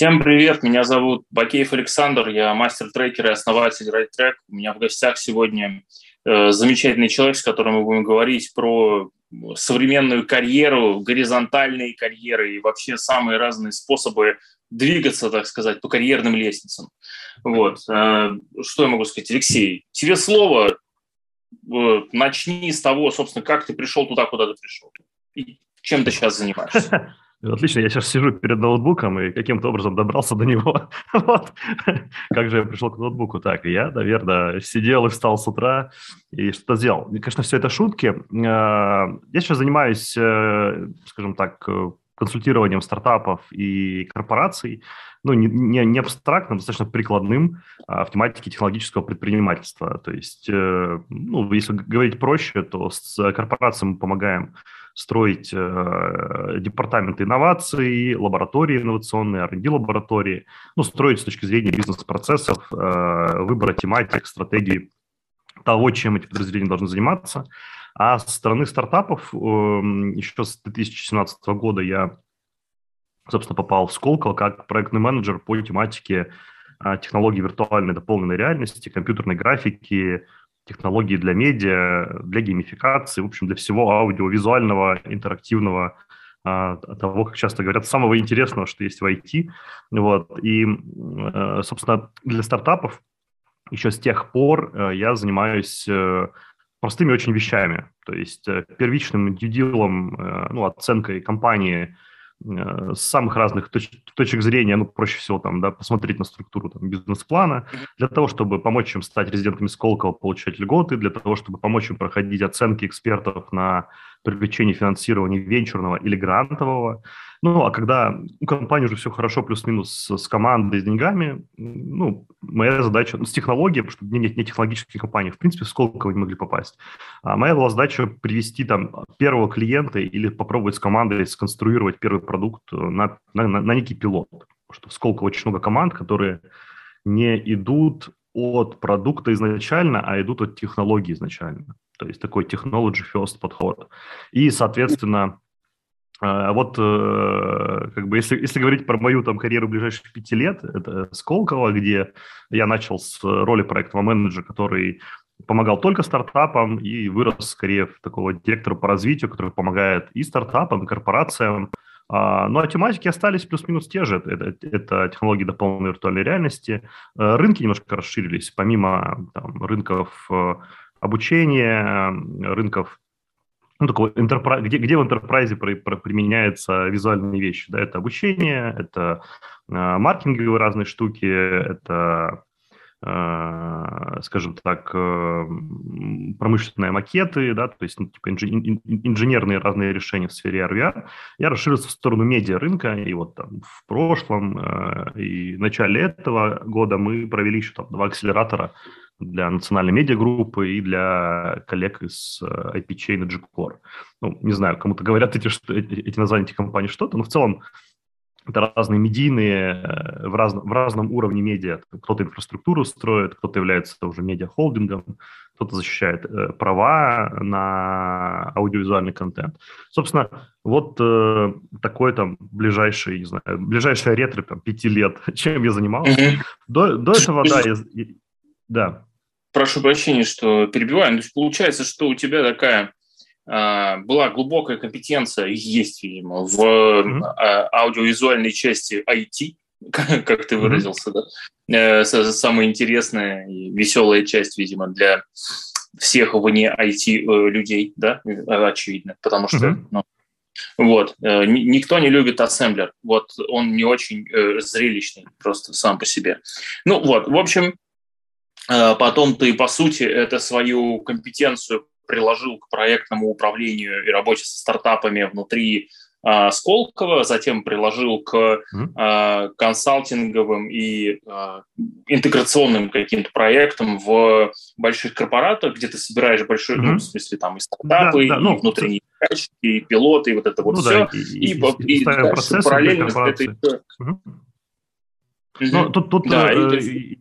Всем привет, меня зовут Бакеев Александр, я мастер-трекер и основатель RideTrack. У меня в гостях сегодня э, замечательный человек, с которым мы будем говорить про современную карьеру, горизонтальные карьеры и вообще самые разные способы двигаться, так сказать, по карьерным лестницам. Вот. Э, что я могу сказать? Алексей, тебе слово. Э, начни с того, собственно, как ты пришел туда, куда ты пришел. И чем ты сейчас занимаешься? Отлично, я сейчас сижу перед ноутбуком и каким-то образом добрался до него. вот. Как же я пришел к ноутбуку? Так, я, наверное, сидел и встал с утра и что-то сделал. И, конечно, все это шутки. А, я сейчас занимаюсь, э, скажем так, консультированием стартапов и корпораций, ну, не, не, не абстрактным, достаточно прикладным а, в тематике технологического предпринимательства. То есть, э, ну, если говорить проще, то с корпорацией мы помогаем строить э, департаменты инноваций, лаборатории инновационные, R&D-лаборатории, ну, строить с точки зрения бизнес-процессов, э, выбора тематик, стратегии того, чем эти подразделения должны заниматься. А со стороны стартапов э, еще с 2017 года я, собственно, попал в Сколково как проектный менеджер по тематике э, технологий виртуальной дополненной реальности, компьютерной графики, технологии для медиа, для геймификации, в общем, для всего аудиовизуального, интерактивного, а, того, как часто говорят, самого интересного, что есть в IT. Вот. И, э, собственно, для стартапов еще с тех пор э, я занимаюсь э, простыми очень вещами. То есть первичным дьюдилом, ну, оценкой компании – с самых разных точ- точек зрения, ну, проще всего там, да, посмотреть на структуру там, бизнес-плана, для того, чтобы помочь им стать резидентами Сколково, получать льготы, для того, чтобы помочь им проходить оценки экспертов на привлечение финансирования венчурного или грантового. Ну, а когда у компании уже все хорошо, плюс-минус с, командой, с деньгами, ну, моя задача, ну, с технологией, потому что нет, не технологические компании, в принципе, в Сколково не могли попасть. А моя была задача привести там первого клиента или попробовать с командой сконструировать первый продукт на, на, на, на некий пилот. Потому что в Сколково очень много команд, которые не идут от продукта изначально, а идут от технологии изначально. То есть такой technology first подход. И, соответственно, а, вот э, как бы если, если говорить про мою там карьеру ближайших пяти лет, это Сколково, где я начал с роли проектного менеджера, который помогал только стартапам и вырос скорее в такого директора по развитию, который помогает и стартапам, и корпорациям. А, ну а тематики остались плюс-минус те же. Это, это технологии дополненной виртуальной реальности. Э, рынки немножко расширились, помимо там, рынков э, обучения, рынков ну, такого enterprise, где, где в enterprise при, при, применяются визуальные вещи. Да? Это обучение, это э, маркетинговые разные штуки, это, скажем так, э, промышленные макеты, да, то есть ну, типа инж, ин, инженерные разные решения в сфере RVR. Я расширился в сторону медиа рынка, и вот там в прошлом э, и в начале этого года мы провели еще там два акселератора для национальной медиагруппы и для коллег из IP-Chain и Gcore. Ну, не знаю, кому-то говорят эти, что, эти названия этих компаний что-то, но в целом это разные медийные э, в разном, в разном уровне медиа. Кто-то инфраструктуру строит, кто-то является уже медиахолдингом, кто-то защищает э, права на аудиовизуальный контент. Собственно, вот э, такой там ближайший, не знаю, ближайшая ретро там пяти лет, чем я занимался. Mm-hmm. До, до этого, да, я, да. Прошу прощения, что перебиваю. То есть получается, что у тебя такая была глубокая компетенция, есть, видимо, в mm-hmm. аудиовизуальной части IT, как ты выразился, mm-hmm. да? Э, самая интересная и веселая часть, видимо, для всех вне IT э, людей, да, очевидно, потому что, mm-hmm. ну, вот, э, никто не любит ассемблер, вот, он не очень зрелищный просто сам по себе. Ну, вот, в общем, Э, потом ты, по сути, это свою компетенцию приложил к проектному управлению и работе со стартапами внутри э, Сколково, затем приложил к э, консалтинговым и э, интеграционным каким-то проектам в больших корпоратах, где ты собираешь большой, mm-hmm. ну, в смысле, там и стартапы, да, да, и ну, внутренние заказчики, и пилоты, и вот это вот ну, все. Да, и, и, и, и, и дальше параллельно это... Mm-hmm. Ну, тут, тут да, э, и,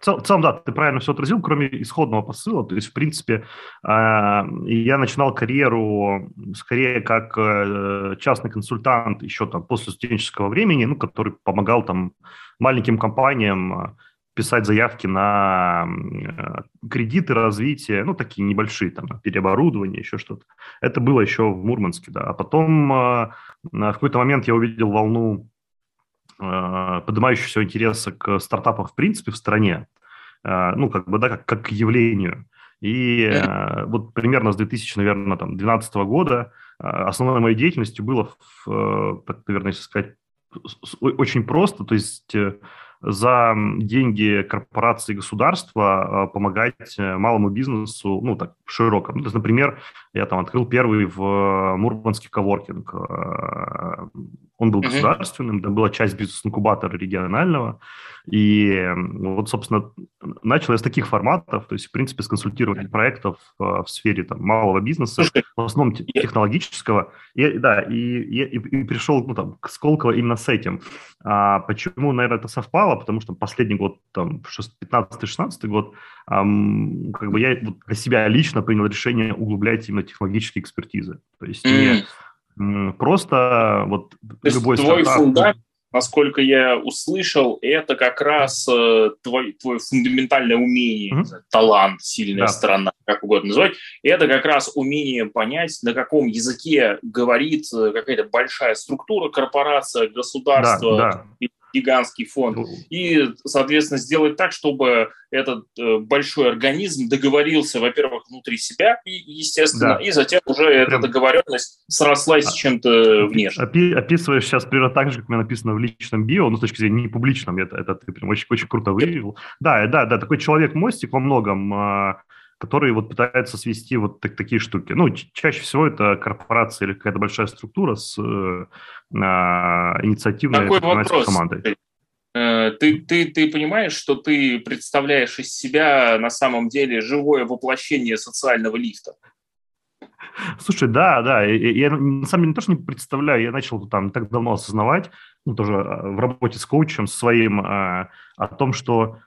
в целом, да, ты правильно все отразил, кроме исходного посыла. То есть, в принципе, а, я начинал карьеру скорее как э, частный консультант еще там после студенческого времени, ну, который помогал там маленьким компаниям а, писать заявки на э, кредиты, развитие, ну, такие небольшие, там, переоборудование, еще что-то. Это было еще в Мурманске, да. А потом в какой-то момент я увидел волну Э, поднимающегося интереса к стартапам в принципе в стране, э, ну, как бы, да, как, как к явлению. И э, вот примерно с 2000, наверное, там, 2012 года основной моей деятельностью было, в, так, наверное, если сказать, очень просто, то есть за деньги корпорации и государства помогать малому бизнесу, ну, так, в широком. Ну, то есть, например, я там открыл первый в Мурманске коворкинг он был государственным, это была часть бизнес-инкубатора регионального. И вот, собственно, начал я с таких форматов, то есть, в принципе, с консультирования проектов а, в сфере там, малого бизнеса, в основном технологического. И, да, и, и, и пришел ну, там, к Сколково именно с этим. А почему, наверное, это совпало? Потому что последний год, там, 15-16 год, эм, как бы я вот для себя лично принял решение углублять именно технологические экспертизы. То есть mm. не Просто вот То любой твой стартап... фундамент, насколько я услышал, это как раз э, твой, твое фундаментальное умение, mm-hmm. знаю, талант, сильная да. сторона, как угодно называть. Это как раз умение понять, на каком языке говорит э, какая-то большая структура, корпорация, государство, да, да гигантский фонд, ну, и, соответственно, сделать так, чтобы этот э, большой организм договорился, во-первых, внутри себя, и, естественно, да. и затем уже эта договоренность срослась с чем-то внешним. Опи- описываешь сейчас примерно так же, как у меня написано в личном био, ну, с точки зрения не публичном, это, это ты прям очень, очень круто выявил. Да, да, да, такой человек-мостик во многом, а, который вот пытается свести вот так, такие штуки. Ну, чаще всего это корпорация или какая-то большая структура с э, инициативной Такой вопрос. командой. Э, ты, ты, ты понимаешь, что ты представляешь из себя на самом деле живое воплощение социального лифта? Слушай, да, да, я, я на самом деле не то, что не представляю, я начал там так давно осознавать, ну, тоже а, в работе с коучем своим, а, о том, что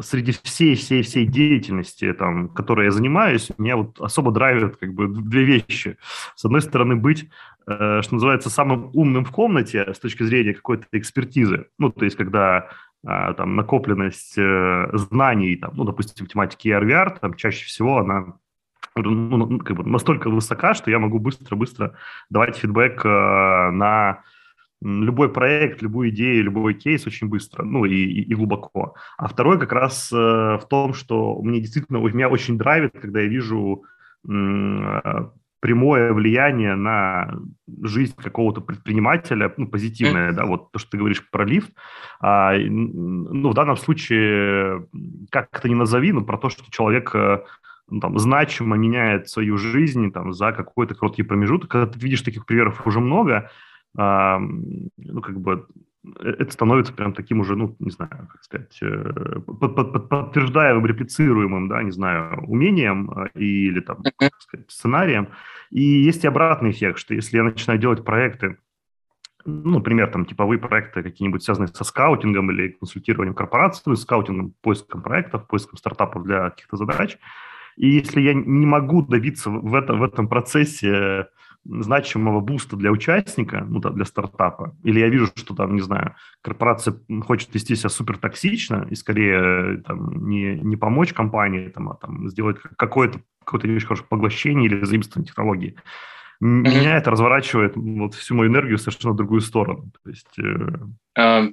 среди всей, всей, всей деятельности, там, которой я занимаюсь, меня вот особо драйвят как бы две вещи. С одной стороны, быть, э, что называется, самым умным в комнате с точки зрения какой-то экспертизы. Ну, то есть, когда э, там накопленность э, знаний, там, ну, допустим, в тематике ERVR, там чаще всего она ну, как бы настолько высока, что я могу быстро-быстро давать фидбэк э, на любой проект, любую идею, любой кейс очень быстро, ну и, и, глубоко. А второй как раз э, в том, что мне действительно, меня очень драйвит, когда я вижу э, прямое влияние на жизнь какого-то предпринимателя, ну, позитивное, да, вот то, что ты говоришь про лифт, а, ну, в данном случае, как это ни назови, но про то, что человек э, ну, там, значимо меняет свою жизнь там, за какой-то короткий промежуток. Когда ты видишь таких примеров уже много, ну, как бы э, это становится прям таким уже, ну, не знаю, как сказать, э, под, под, подтверждаемым, реплицируемым, да, не знаю, умением э, или там, как сказать, сценарием. И есть и обратный эффект, что если я начинаю делать проекты, ну, например, там типовые проекты какие-нибудь связанные со скаутингом или консультированием корпораций, скаутингом, поиском проектов, поиском стартапов для каких-то задач, и если я не могу добиться в, это, в этом процессе значимого буста для участника, ну, для стартапа, или я вижу, что там, не знаю, корпорация хочет вести себя супер токсично и скорее там, не, не помочь компании, там, а там, сделать какое-то какое-то очень хорошее поглощение или заимствование технологии, меня это разворачивает вот всю мою энергию в совершенно другую сторону. То есть... Э...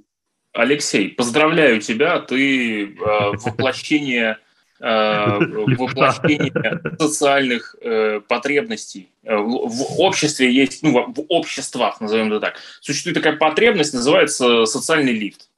Алексей, поздравляю тебя, ты э, воплощение Э, воплощение социальных э, потребностей. Э, в обществе есть, ну, в обществах, назовем это так, существует такая потребность, называется социальный лифт.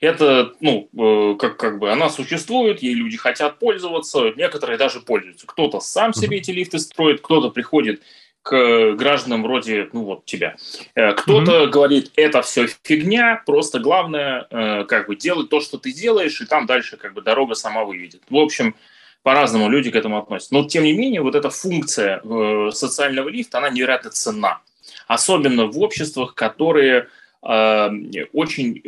Это, ну, как, как бы она существует, ей люди хотят пользоваться, некоторые даже пользуются. Кто-то сам себе эти лифты строит, кто-то приходит к гражданам вроде, ну вот тебя. Э, кто-то mm-hmm. говорит, это все фигня, просто главное э, как бы делать то, что ты делаешь, и там дальше как бы дорога сама выведет. В общем, по-разному люди к этому относятся. Но тем не менее, вот эта функция э, социального лифта, она невероятно ценна. Особенно в обществах, которые очень,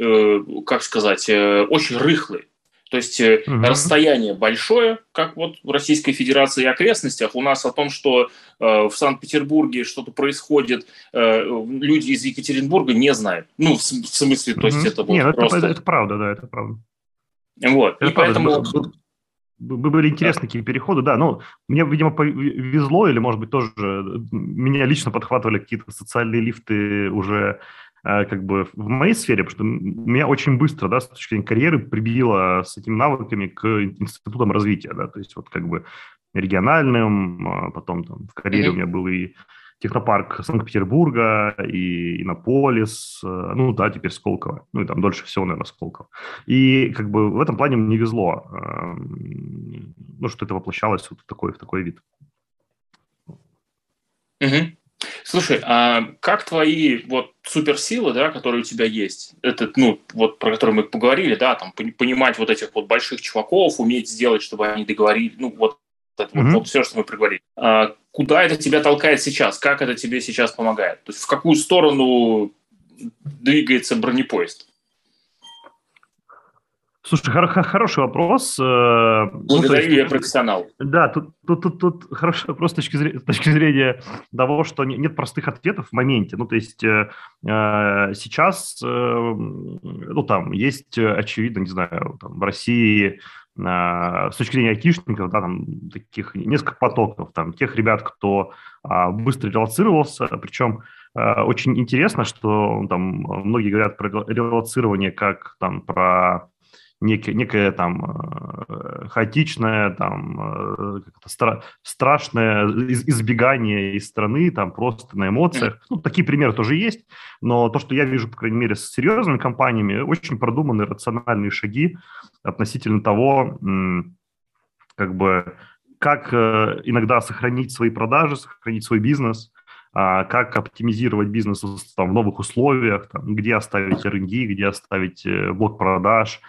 как сказать, очень рыхлые. То есть угу. расстояние большое, как вот в Российской Федерации и окрестностях. У нас о том, что э, в Санкт-Петербурге что-то происходит, э, люди из Екатеринбурга не знают. Ну, в, смысле, то есть это вот Нет, просто... это, это правда, да, это правда. Вот, это и правда. поэтому... Были интересные такие переходы, да. Ну, мне, видимо, повезло, или, может быть, тоже меня лично подхватывали какие-то социальные лифты уже Э, как бы в моей сфере, потому что меня очень быстро, да, с точки зрения карьеры прибило с этими навыками к институтам развития, да, то есть вот как бы региональным, а потом там в карьере mm-hmm. у меня был и технопарк Санкт-Петербурга, и Иннополис, э, ну да, теперь Сколково, ну и там дольше всего, наверное, Сколково. И как бы в этом плане мне везло, эм, ну, что это воплощалось вот в такой, в такой вид. Угу. Слушай, а как твои вот суперсилы, да, которые у тебя есть, это, ну, вот про которые мы поговорили, да, там, понимать вот этих вот больших чуваков, уметь сделать, чтобы они договорили, ну, вот это mm-hmm. вот, вот все, что мы проговорили. А куда это тебя толкает сейчас? Как это тебе сейчас помогает? То есть в какую сторону двигается бронепоезд? Слушай, хор- хороший вопрос. Э, Благодарю, ну, я профессионал. Да, тут, тут, тут, тут хороший вопрос с точки, зрения, с точки зрения того, что нет простых ответов в моменте. Ну, то есть э, э, сейчас, э, ну, там, есть, очевидно, не знаю, там, в России э, с точки зрения айтишников, да, там, таких несколько потоков, там, тех ребят, кто э, быстро релацировался, причем э, очень интересно, что там многие говорят про релацирование как там про некое, некое там э, хаотичное, там э, стра страшное избегание из страны, там просто на эмоциях. Ну, такие примеры тоже есть, но то, что я вижу, по крайней мере, с серьезными компаниями, очень продуманные рациональные шаги относительно того, как бы, как э, иногда сохранить свои продажи, сохранить свой бизнес, а, как оптимизировать бизнес там, в новых условиях, там, где оставить R&D, где оставить блок продаж,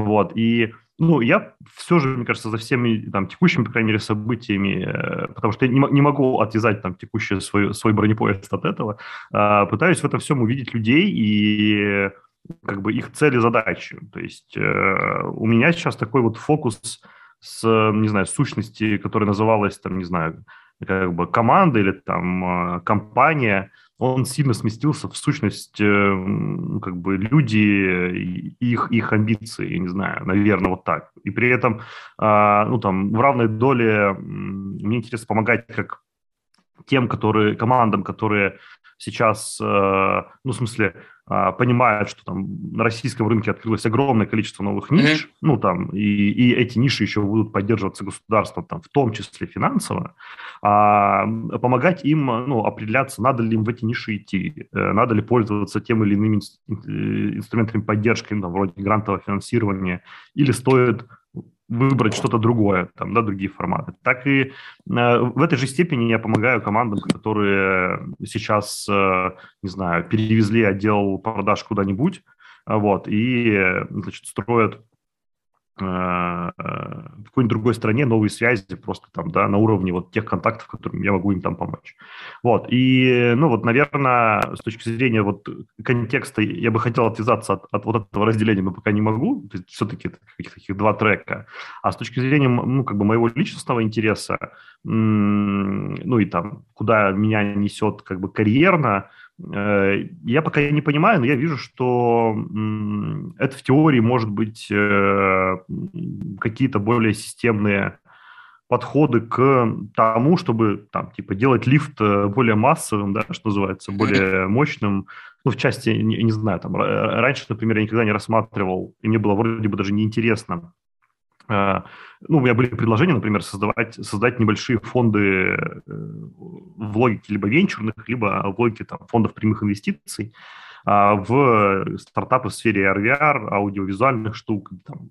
вот, и ну, я все же, мне кажется, за всеми там, текущими, по крайней мере, событиями, э, потому что я не, не могу отвязать там текущий свой, свой бронепоезд от этого, э, пытаюсь в этом всем увидеть людей и как бы их цели, задачи. То есть э, у меня сейчас такой вот фокус с, не знаю, сущности, которая называлась, там, не знаю, как бы команда или там э, компания – он сильно сместился в сущность, э, как бы люди, их, их амбиции, я не знаю, наверное, вот так. И при этом, а, ну, там, в равной доле мне интересно помогать как тем, которые, командам, которые сейчас, э, ну, в смысле, а, понимают, что там на российском рынке открылось огромное количество новых ниш, mm-hmm. ну, там, и, и эти ниши еще будут поддерживаться государством, там, в том числе финансово, а, помогать им, ну, определяться, надо ли им в эти ниши идти, э, надо ли пользоваться тем или иными инструментами поддержки, ну, там, вроде грантового финансирования, или стоит выбрать что-то другое, там, да, другие форматы. Так и э, в этой же степени я помогаю командам, которые сейчас, э, не знаю, перевезли отдел продаж куда-нибудь, вот, и, значит, строят Э, в какой-нибудь другой стране новые связи просто там, да, на уровне вот тех контактов, которым я могу им там помочь. Вот, и, ну, вот, наверное, с точки зрения вот контекста я бы хотел отвязаться от, от вот этого разделения, но пока не могу, то есть все-таки каких-то таких два трека. А с точки зрения, ну, как бы моего личностного интереса, ну, и там, куда меня несет как бы карьерно, я пока не понимаю, но я вижу, что это в теории может быть э, какие-то более системные подходы к тому, чтобы там, типа, делать лифт э, более массовым, да, что называется, более мощным. Ну, в части, не, не знаю, там, раньше, например, я никогда не рассматривал, и мне было вроде бы даже неинтересно ну, у меня были предложения, например, создавать, создать небольшие фонды э, в логике либо венчурных, либо в логике там, фондов прямых инвестиций а, в стартапы в сфере RVR, аудиовизуальных штук, там,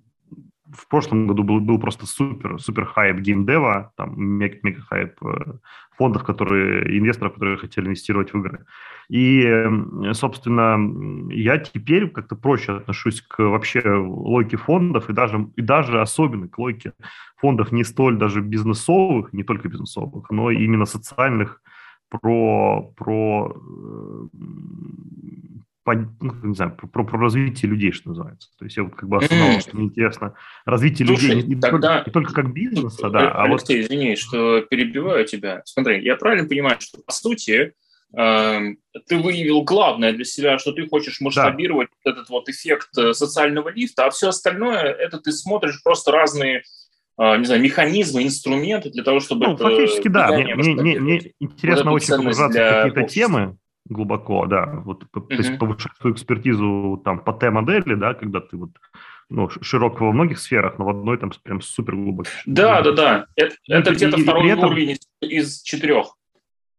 в прошлом году был, был просто супер, супер хайп геймдева, там мега, мега хайп э, фондов, которые, инвесторов, которые хотели инвестировать в игры. И, собственно, я теперь как-то проще отношусь к вообще логике фондов и даже, и даже особенно к логике фондов не столь даже бизнесовых, не только бизнесовых, но именно социальных, про, про по, ну, не знаю, про, про развитие людей, что называется. То есть я вот как бы осознал, что мне интересно развитие Слушай, людей не, не, тогда... только, не только как бизнеса, да, а Алексей, вот... извини, что перебиваю тебя. Смотри, я правильно понимаю, что по сути э, ты выявил главное для себя, что ты хочешь масштабировать да. этот вот эффект э, социального лифта, а все остальное это ты смотришь просто разные а, не знаю, механизмы, инструменты для того, чтобы... Ну, фактически, да. Мне, мне, мне, мне интересно вот очень погружаться в какие-то общества. темы глубоко, да. Вот, uh-huh. То есть повышать свою экспертизу там по Т-модели, да, когда ты вот ну, широк во многих сферах, но в одной там прям супер глубокий. Да, да, да. Это, это где-то второй этом... уровень из, из четырех.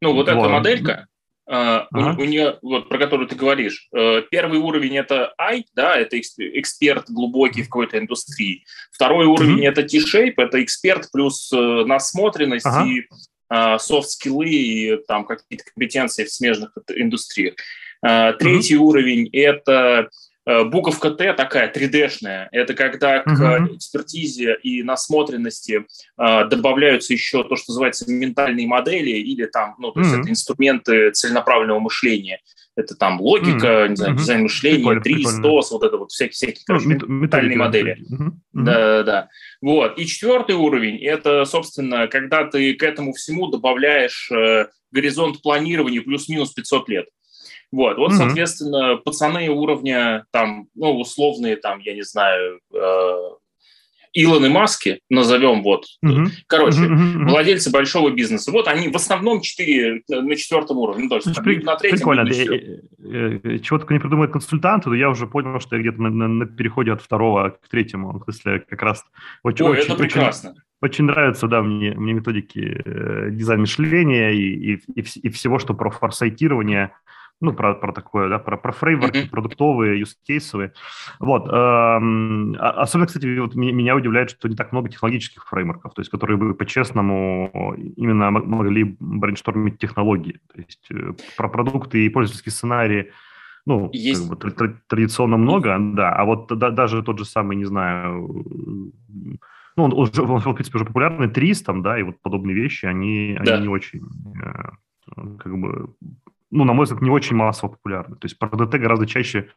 Ну, вот, вот. эта моделька, Uh, ага. у, у нее, вот про которую ты говоришь, uh, первый уровень это I, да, это эксперт глубокий в какой-то индустрии. Второй уровень mm-hmm. это T-shape, это эксперт плюс uh, насмотренность ага. и софт-скиллы и там какие-то компетенции в смежных индустриях. Третий mm-hmm. уровень это буковка Т такая 3D-шная. Это когда к uh-huh. экспертизе и насмотренности э, добавляются еще то, что называется ментальные модели или там, ну, то uh-huh. есть это инструменты целенаправленного мышления. Это там логика, uh-huh. не знаю, uh-huh. дизайн мышления, прикольно, ТРИС, прикольно. ТОС, вот это вот всякие, всякие ну, короче, ну, ментальные модели. Uh-huh. Да, да, да. Вот. И четвертый уровень – это, собственно, когда ты к этому всему добавляешь э, горизонт планирования плюс-минус 500 лет. Вот, вот, mm-hmm. соответственно, пацаны уровня там, ну, условные там, я не знаю, э, Илоны Маски, назовем вот, mm-hmm. короче, mm-hmm. владельцы большого бизнеса. Вот они в основном четыре на четвертом уровне, ну, то есть При, на третьем. Прикольно. Э, чего только не придумают консультанты, то я уже понял, что я где-то на, на, на переходе от второго к третьему, если как раз очень, Ой, очень, это прекрасно. Очень, очень нравятся, да, мне, мне методики э, дизайн мышления и, и, и, и всего, что про форсайтирование, ну, про, про такое, да, про, про фреймворки mm-hmm. продуктовые, юзкейсовые. Вот. Эм, особенно, кстати, вот меня удивляет, что не так много технологических фреймворков, то есть, которые бы по-честному именно могли брейнштормить технологии. То есть, э, про продукты и пользовательские сценарии ну, Есть... как бы, традиционно много, да, а вот да, даже тот же самый, не знаю, ну, он, уже, он, в принципе, уже популярный, ТРИС там, да, и вот подобные вещи, они, да. они не очень, э, как бы, ну, на мой взгляд, не очень массово популярны. То есть про ДТ гораздо чаще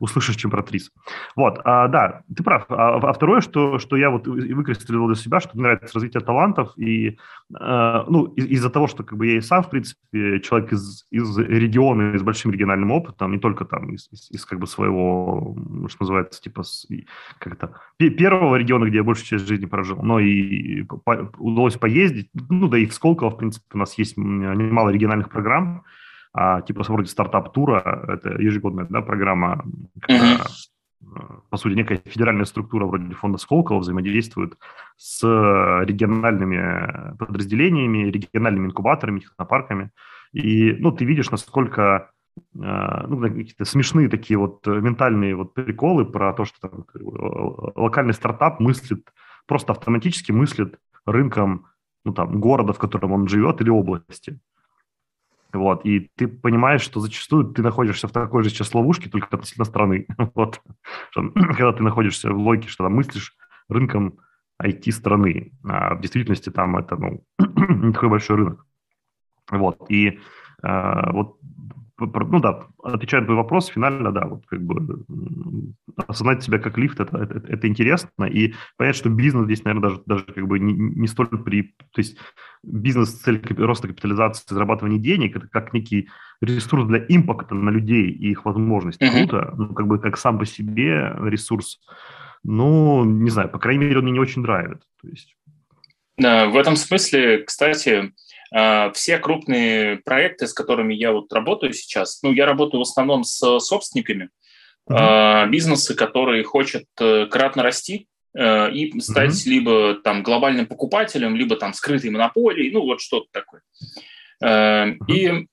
услышишь, чем про ТРИС. Вот, а, да, ты прав. А, а второе, что, что я вот выкристаллизовал для себя, что мне нравится развитие талантов, и, э, ну, из- из-за того, что как бы я и сам, в принципе, человек из, из региона, с большим региональным опытом, не только там из, из, из как бы своего, что называется, типа, как это, первого региона, где я большую часть жизни прожил, но и по, удалось поездить, ну, да и в Сколково, в принципе, у нас есть немало региональных программ, а, типа вроде стартап-тура, это ежегодная да, программа, когда, mm-hmm. по сути, некая федеральная структура вроде фонда Сколково взаимодействует с региональными подразделениями, региональными инкубаторами, технопарками. И, ну, ты видишь, насколько а, ну, какие-то смешные такие вот ментальные вот приколы про то, что там, локальный стартап мыслит, просто автоматически мыслит рынком ну, там, города, в котором он живет, или области. Вот, и ты понимаешь, что зачастую ты находишься в такой же сейчас ловушке, только относительно страны. Вот. Когда ты находишься в логике, что там мыслишь рынком IT-страны, а в действительности там это ну, не такой большой рынок. Вот, и э, вот ну да, отвечая на твой вопрос, финально, да, вот как бы осознать себя как лифт, это, это, это интересно, и понять, что бизнес здесь, наверное, даже, даже как бы не, не столь при... То есть бизнес с целью роста капитализации, зарабатывания денег, это как некий ресурс для импакта на людей и их возможностей. Mm-hmm. Круто, ну, как бы как сам по себе ресурс, ну, не знаю, по крайней мере, он мне не очень нравится. То есть... В этом смысле, кстати, все крупные проекты, с которыми я вот работаю сейчас, ну, я работаю в основном с собственниками, uh-huh. бизнесы, которые хотят э, кратно расти э, и стать uh-huh. либо там глобальным покупателем, либо там скрытой монополией, ну, вот что-то такое. Uh-huh. И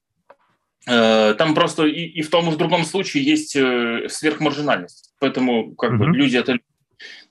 там просто и, и в том и в другом случае есть сверхмаржинальность. Поэтому как бы люди это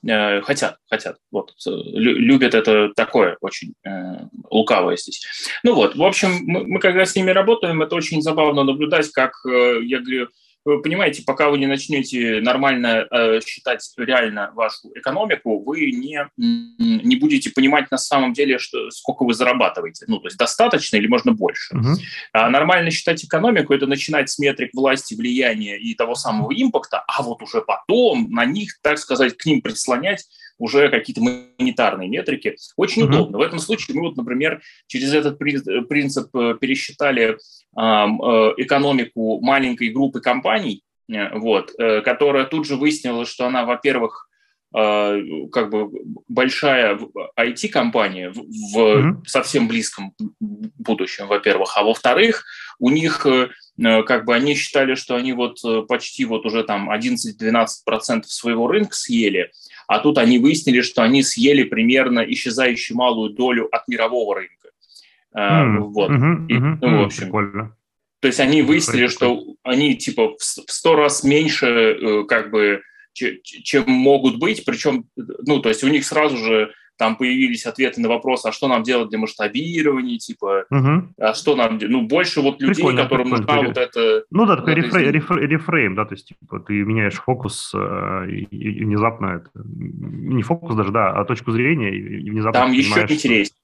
Э, хотят, хотят, вот, любят это такое очень э, лукавое здесь. Ну вот, в общем, мы, мы когда с ними работаем, это очень забавно наблюдать, как, э, я говорю, вы понимаете, пока вы не начнете нормально э, считать реально вашу экономику, вы не, не будете понимать на самом деле, что, сколько вы зарабатываете. Ну, то есть достаточно или можно больше. Угу. А нормально считать экономику – это начинать с метрик власти, влияния и того самого импакта, а вот уже потом на них, так сказать, к ним прислонять уже какие-то монетарные метрики. Очень угу. удобно. В этом случае мы вот, например, через этот принцип э, пересчитали Э, экономику маленькой группы компаний, э, вот, э, которая тут же выяснила, что она, во-первых, как бы большая IT-компания в mm-hmm. совсем близком будущем, во-первых, а во-вторых, у них как бы они считали, что они вот почти вот уже там 11-12% своего рынка съели, а тут они выяснили, что они съели примерно исчезающую малую долю от мирового рынка. Mm, вот. Uh-huh, и, ну, в общем. Прикольно. То есть они выяснили, что они типа в сто раз меньше, э, как бы, чем могут быть, причем, ну, то есть у них сразу же там появились ответы на вопрос, а что нам делать для масштабирования, типа, угу. а что нам, ну, больше вот людей, прикольно, которым прикольно. нужна вот это... Ну да, такой рефрейм, рефрейм, рефрейм, да, то есть, типа, ты меняешь фокус э, и, и внезапно это, не фокус даже, да, а точку зрения, и внезапно Там еще интереснее.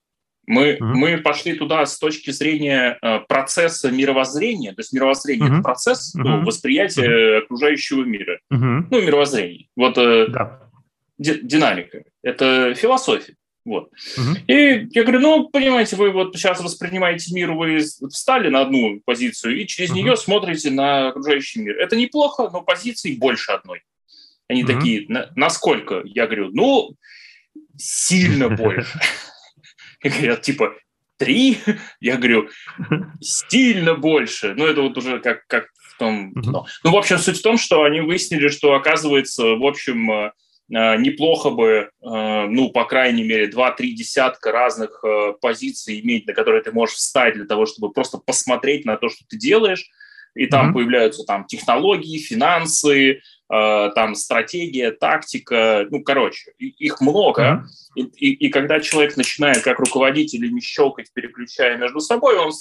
Мы, uh-huh. мы пошли туда с точки зрения э, процесса мировоззрения, то есть мировоззрение uh-huh. это процесс uh-huh. ну, восприятия uh-huh. окружающего мира, uh-huh. ну мировоззрение, вот э, да. ди- динамика, это философия, вот. Uh-huh. И я говорю, ну понимаете, вы вот сейчас воспринимаете мир, вы встали на одну позицию и через uh-huh. нее смотрите на окружающий мир. Это неплохо, но позиций больше одной. Они uh-huh. такие, на, насколько? Я говорю, ну сильно больше. И говорят, типа, три? Я говорю, стильно больше. Ну, это вот уже как, как в том... Ну, в общем, суть в том, что они выяснили, что, оказывается, в общем, э, неплохо бы, э, ну, по крайней мере, два-три десятка разных позиций иметь, на которые ты можешь встать для того, чтобы просто посмотреть на то, что ты делаешь, и там mm-hmm. появляются там технологии, финансы, э, там стратегия, тактика, ну, короче, их много. Mm-hmm. И, и, и когда человек начинает как руководитель ими щелкать, переключая между собой, он,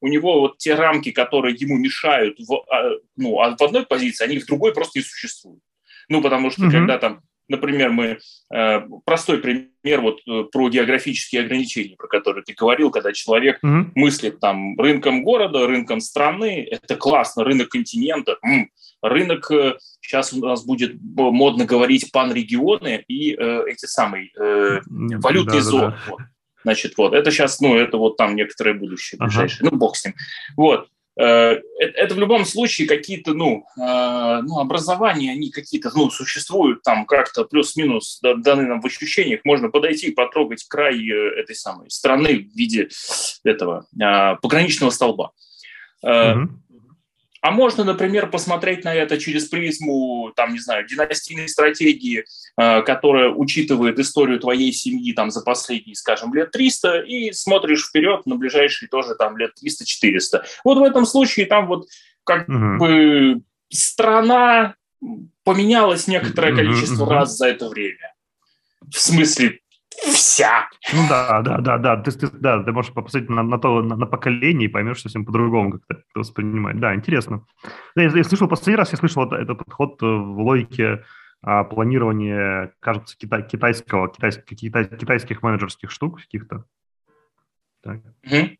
у него вот те рамки, которые ему мешают в, а, ну, а в одной позиции, они в другой просто не существуют. Ну, потому что mm-hmm. когда там Например, мы э, простой пример вот э, про географические ограничения, про которые ты говорил, когда человек mm-hmm. мыслит там рынком города, рынком страны, это классно, рынок континента, м-м, рынок э, сейчас у нас будет модно говорить панрегионы и э, эти самые э, валютные да, зоны. Да, да. Вот. Значит, вот это сейчас, ну это вот там некоторое будущее ближайшее, ага. ну бог с ним. Вот. Э, это в любом случае какие-то, ну, э, ну, образования, они какие-то, ну, существуют там как-то плюс-минус даны нам в ощущениях. Можно подойти и потрогать край э, этой самой страны в виде этого пограничного столба. Угу. А можно, например, посмотреть на это через призму, там, не знаю, династийной стратегии, э, которая учитывает историю твоей семьи там за последние, скажем, лет 300, и смотришь вперед на ближайшие тоже там лет 300-400. Вот в этом случае там вот как угу. бы страна поменялась некоторое количество угу. раз за это время. В смысле, вся. Ну да, да, да, да. Ты, ты, да, ты можешь посмотреть на, на то, на, на поколение и поймешь совсем по-другому, как это воспринимать. Да, интересно. Я, я слышал последний раз, я слышал это, этот подход в логике а, планирования, кажется, китай, китайского, китайских, китай, китайских менеджерских штук каких-то. Так. Угу.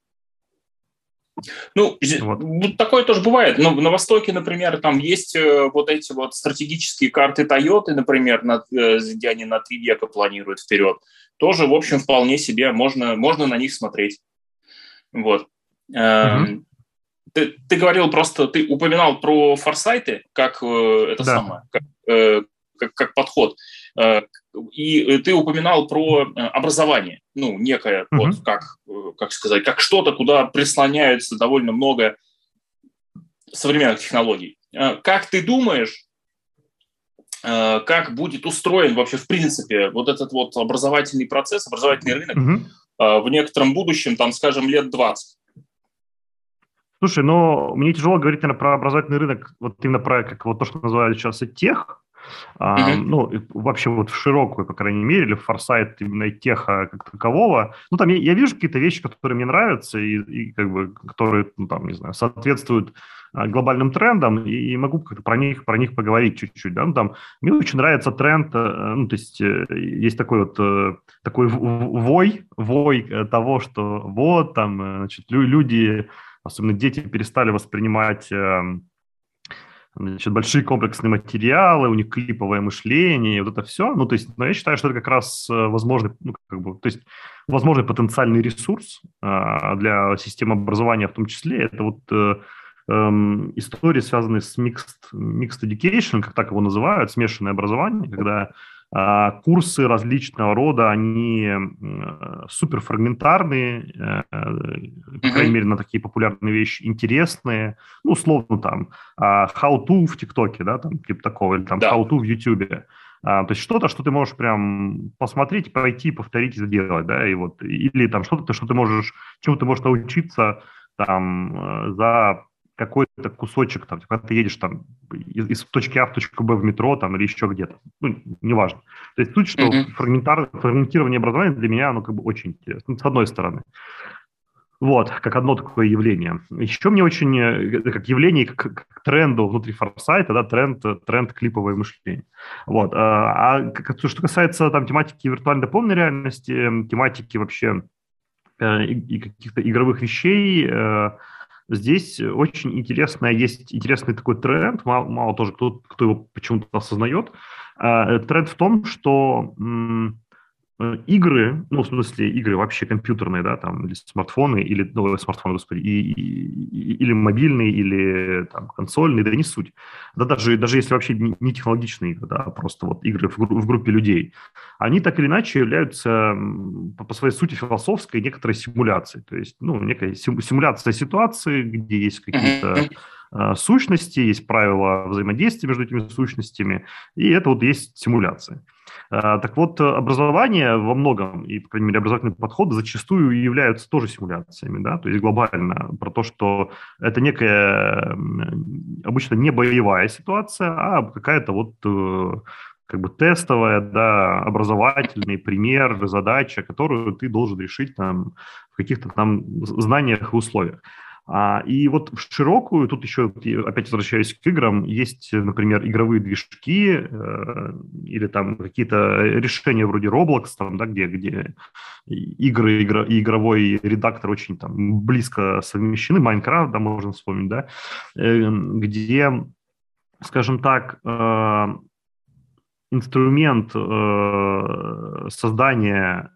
Ну, вот. такое тоже бывает. Но на Востоке, например, там есть э, вот эти вот стратегические карты Toyota, например, на, э, где они на три века планируют вперед. Тоже, в общем, вполне себе можно, можно на них смотреть. Вот. Угу. Ты, ты говорил просто, ты упоминал про форсайты, как э, это да. самое, как, как, как подход. И ты упоминал про образование, ну, некое, mm-hmm. вот как, как сказать, как что-то, куда прислоняется довольно много современных технологий. Как ты думаешь, как будет устроен вообще в принципе вот этот вот образовательный процесс, образовательный рынок mm-hmm. в некотором будущем, там, скажем, лет 20? Слушай, ну, мне тяжело говорить, наверное, про образовательный рынок, вот именно про как вот то, что называют сейчас тех, А, ну, вообще вот в широкую, по крайней мере, или в форсайт именно теха как такового. Ну, там я, я вижу какие-то вещи, которые мне нравятся и, и как бы, которые, ну, там, не знаю, соответствуют а, глобальным трендам, и, и могу как-то про них, про них поговорить чуть-чуть, да, ну, там, мне очень нравится тренд, э, ну, то есть э, есть такой вот, э, такой вой, вой того, что вот, там, значит, люди, особенно дети, перестали воспринимать эм, значит, большие комплексные материалы, у них клиповое мышление, вот это все. Ну, то есть, но я считаю, что это как раз э, возможный, ну, как бы, то есть, возможный потенциальный ресурс а, для системы образования в том числе. Это вот э, э, истории, связанные с mixed, mixed education, как так его называют, смешанное образование, когда курсы различного рода, они э, суперфрагментарные, э, по крайней мере, на такие популярные вещи интересные. Ну, условно, там, а, how-to в ТикТоке, да, там, типа такого, или там да. how-to в Ютубе. А, то есть что-то, что ты можешь прям посмотреть, пойти, повторить и сделать, да, и вот, или там что-то, что ты можешь, чему ты можешь научиться там э, за какой-то кусочек, там, когда ты едешь там из, из точки А в точку Б в метро там, или еще где-то. Ну, неважно. То есть суть, что mm-hmm. фрагментар, фрагментирование образования для меня, оно как бы очень интересно, с одной стороны. Вот, как одно такое явление. Еще мне очень, э, как явление, как, как тренду внутри форсайта, да, тренд, тренд клиповое мышление. Вот. А, а что касается там тематики виртуальной дополненной реальности, тематики вообще э, и, каких-то игровых вещей, э, Здесь очень интересная, есть интересный такой тренд, мало, мало тоже кто, кто его почему-то осознает. А, тренд в том, что Э, игры, ну, в смысле, игры вообще компьютерные, да, там, или смартфоны, или, ну, смартфоны, господи, и, и, или мобильные, или там консольные, да не суть. Да даже, даже если вообще не технологичные игры, да, просто вот игры в, в группе людей, они так или иначе являются по, по своей сути философской некоторой симуляцией, то есть, ну, некая симуляция ситуации, где есть какие-то э, сущности, есть правила взаимодействия между этими сущностями, и это вот есть симуляция. А, так вот, образование во многом, и, по крайней мере, образовательные подходы зачастую являются тоже симуляциями, да, то есть глобально про то, что это некая обычно не боевая ситуация, а какая-то вот э, как бы тестовая, да, образовательный пример, задача, которую ты должен решить там в каких-то там знаниях и условиях. А, и вот в широкую, тут еще, опять возвращаюсь к играм, есть, например, игровые движки э, или там какие-то решения вроде Roblox, там, да, где, где игры игра, и игровой редактор очень там близко совмещены, Майнкрафт, да, можно вспомнить, да, э, где, скажем так, э, инструмент э, создания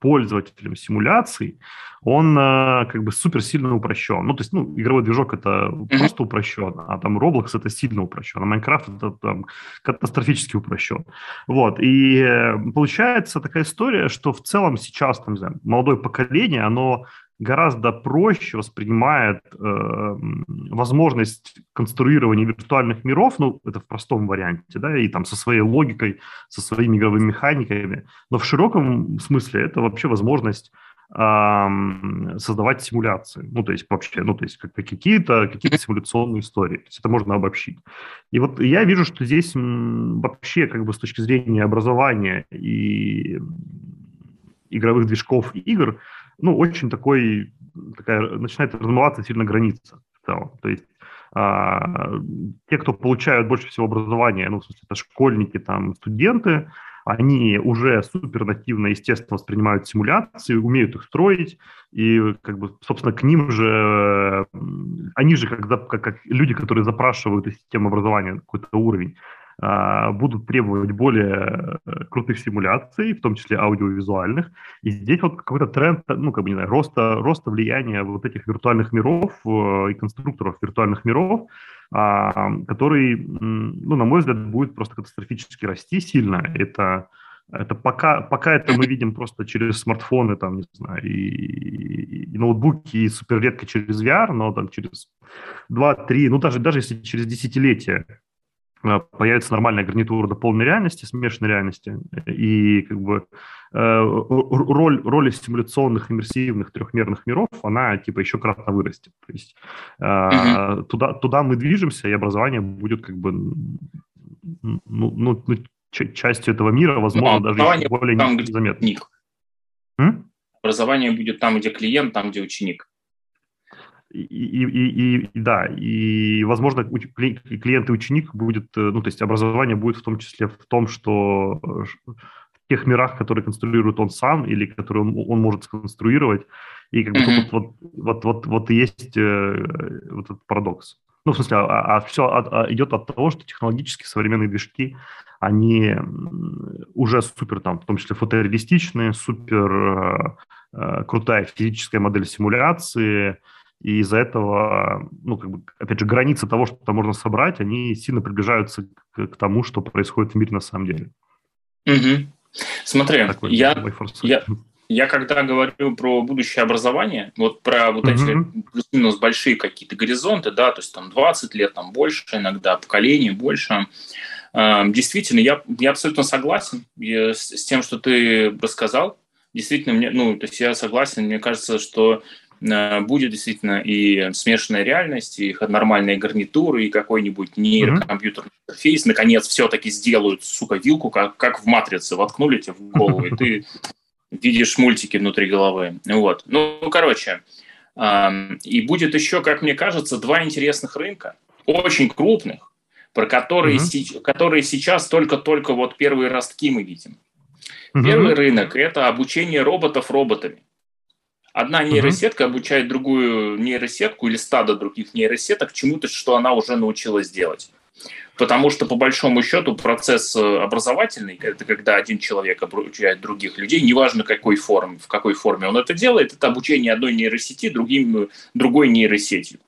пользователем симуляций, он э, как бы супер сильно упрощен. Ну, то есть, ну, игровой движок это просто упрощен, а там Roblox это сильно упрощен, а Minecraft это там катастрофически упрощен. Вот, и э, получается такая история, что в целом сейчас, там, не знаю, молодое поколение, оно гораздо проще воспринимает э, возможность конструирования виртуальных миров, ну, это в простом варианте, да, и там со своей логикой, со своими игровыми механиками, но в широком смысле это вообще возможность э, создавать симуляции, ну, то есть вообще, ну, то есть как, какие-то какие симуляционные истории, то есть это можно обобщить. И вот я вижу, что здесь вообще как бы с точки зрения образования и игровых движков игр, ну, очень такой, такая, начинает размываться сильно граница в целом. То есть а, те, кто получают больше всего образования, ну, в смысле, это школьники, там, студенты, они уже супер нативно, естественно, воспринимают симуляции, умеют их строить, и, как бы, собственно, к ним же, они же, когда, как, как люди, которые запрашивают из системы образования какой-то уровень, будут требовать более э, крутых симуляций, в том числе аудиовизуальных. И здесь вот какой-то тренд, ну, как бы, не знаю, роста, роста влияния вот этих виртуальных миров э, и конструкторов виртуальных миров, а, который, ну, на мой взгляд, будет просто катастрофически расти сильно. Это это пока, пока это мы видим просто через смартфоны, там, не знаю, и, и, и ноутбуки, и супер редко через VR, но там через 2-3, ну даже, даже если через десятилетия Э, появится нормальная гарнитура до полной реальности, смешанной реальности, и как бы э, роль, роли симуляционных иммерсивных трехмерных миров, она типа еще кратно вырастет. То есть mm-hmm. туда, туда мы движемся, и образование будет как бы ну, ну, ну частью этого мира, возможно, ну, даже более там, где заметно. Ник. Образование будет там, где клиент, там, где ученик. И, и, и, и да, и, возможно, клиент и ученик будет, э, ну, то есть образование будет в том числе в том, что в тех мирах, которые конструирует он сам или которые он, он может сконструировать, и как бы mm-hmm. вот, вот, вот, вот и есть э, вот этот парадокс. Ну, в смысле, а, а все от, а, идет от того, что технологически современные движки, они уже супер там, в том числе фотореалистичные, супер э, э, крутая физическая модель симуляции, и из-за этого, ну, как бы, опять же, границы того, что там можно собрать, они сильно приближаются к, к тому, что происходит в мире на самом деле. Угу. Смотри, Такой я, я, я когда говорю про будущее образование, вот про вот эти плюс-минус большие какие-то горизонты, да, то есть там 20 лет, там больше иногда, поколение больше, э, действительно, я, я абсолютно согласен с, тем, что ты рассказал. Действительно, мне, ну, то есть я согласен, мне кажется, что будет действительно и смешанная реальность, и нормальные гарнитуры, и какой-нибудь нейрокомпьютерный интерфейс. Наконец, все-таки сделают, сука, вилку, как, как в «Матрице». Воткнули тебе в голову, и ты видишь мультики внутри головы. Вот. Ну, короче, и будет еще, как мне кажется, два интересных рынка, очень крупных, про которые, mm-hmm. которые сейчас только-только вот первые ростки мы видим. Mm-hmm. Первый рынок – это обучение роботов роботами. Одна нейросетка mm-hmm. обучает другую нейросетку или стадо других нейросеток чему-то, что она уже научилась делать. Потому что, по большому счету, процесс э, образовательный, это когда один человек обучает других людей, неважно какой форме, в какой форме он это делает, это обучение одной нейросети другим, другой нейросетью.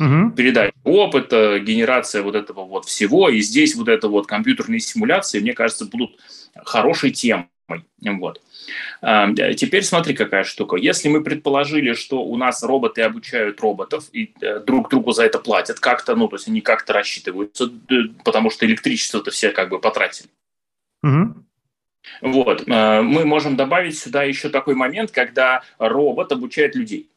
Угу. Передача опыта, генерация вот этого вот всего. И здесь вот это вот компьютерные симуляции, мне кажется, будут хорошей темой. Вот. Теперь смотри, какая штука. Если мы предположили, что у нас роботы обучают роботов и э, друг другу за это платят как-то, ну, то есть они как-то рассчитываются, потому что электричество-то все как бы потратили. Угу. Вот. Э, мы можем добавить сюда еще такой момент, когда робот обучает людей.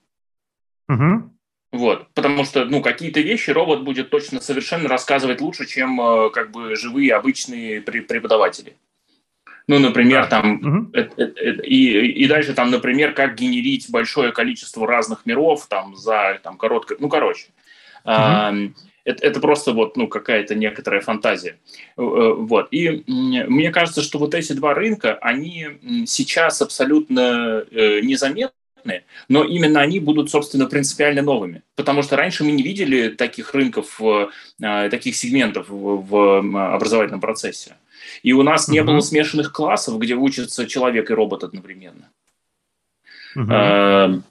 Угу. Вот, потому что, ну, какие-то вещи робот будет точно совершенно рассказывать лучше, чем э, как бы живые обычные преподаватели. Ну, например, там, угу. и, и дальше там, например, как генерить большое количество разных миров там за там короткое, ну, короче. Угу. А, это, это просто вот, ну, какая-то некоторая фантазия. Э, э, вот. И мне кажется, что вот эти два рынка, они сейчас абсолютно э, незаметны, но именно они будут, собственно, принципиально новыми. Потому что раньше мы не видели таких рынков, таких сегментов в образовательном процессе. И у нас угу. не было смешанных классов, где учатся человек и робот одновременно. Угу. А,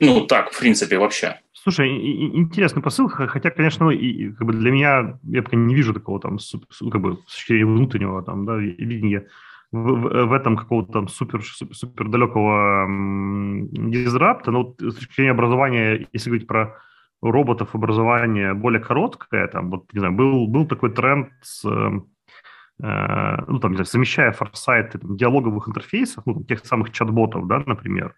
ну, так, в принципе, вообще. Слушай, интересный посыл, хотя, конечно, и, как бы для меня, я пока не вижу такого там, как бы, с внутреннего там, да, видения в, в, этом какого-то там супер, супер, супер далекого дизрапта, но вот с точки зрения образования, если говорить про роботов образование более короткое, там, вот, не знаю, был, был такой тренд с Э, ну, там, совмещая форсайты там, диалоговых интерфейсов, ну, тех самых чат-ботов, да, например,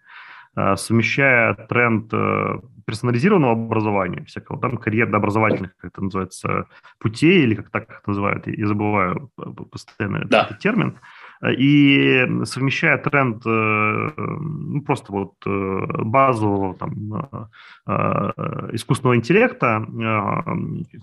э, совмещая тренд э, персонализированного образования, всякого там карьерно-образовательных, как это называется, путей, или как так это называют, я забываю постоянно да. этот термин, и совмещая тренд ну, просто вот базового там, искусственного интеллекта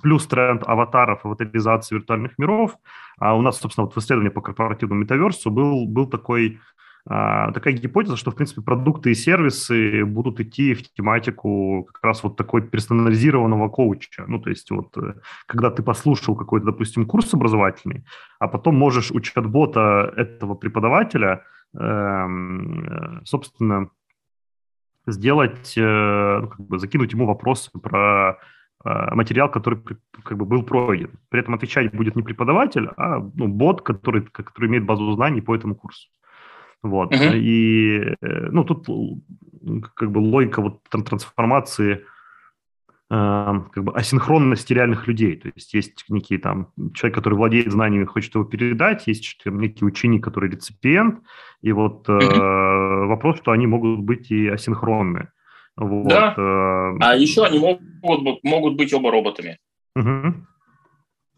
плюс тренд аватаров, аватаризации виртуальных миров, а у нас, собственно, вот в исследовании по корпоративному метаверсу был, был такой такая гипотеза, что, в принципе, продукты и сервисы будут идти в тематику как раз вот такой персонализированного коуча. Ну, то есть вот э, когда ты послушал какой-то, допустим, курс образовательный, а потом можешь у чат-бота этого преподавателя, эм, э, собственно, сделать, э, ну, как бы закинуть ему вопросы про материал, который как бы был пройден. При этом отвечать будет не преподаватель, а ну, бот, который, который имеет базу знаний по этому курсу. Вот. Uh-huh. И, э, ну, тут как бы логика вот трансформации э, как бы асинхронности реальных людей. То есть есть некий там человек, который владеет знаниями, хочет его передать, есть некий ученик, который реципиент, и вот э, вопрос, что они могут быть и асинхронны. Вот, да. Э, а еще они могут, могут быть оба роботами. Угу.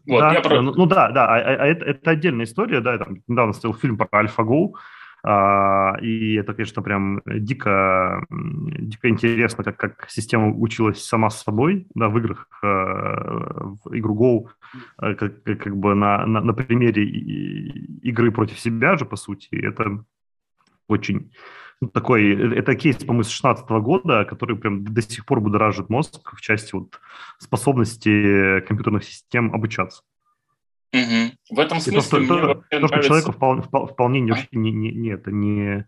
Вот, да, про... ну, ну да, да, а, а, а это, это отдельная история, да, я там недавно смотрел фильм про AlphaGo, и это, конечно, прям дико, дико интересно, как, как система училась сама с собой, да, в играх, э, в игру Go, э, как, как бы на, на, на примере игры против себя же, по сути, это очень ну, такой, э, это кейс, по-моему, с 16 года, который прям до сих пор будоражит мозг в части вот способности компьютерных систем обучаться. Угу. В этом смысле то, мне то, то, нравится... что человеку вполне, вполне не, а? не, не, не, это не,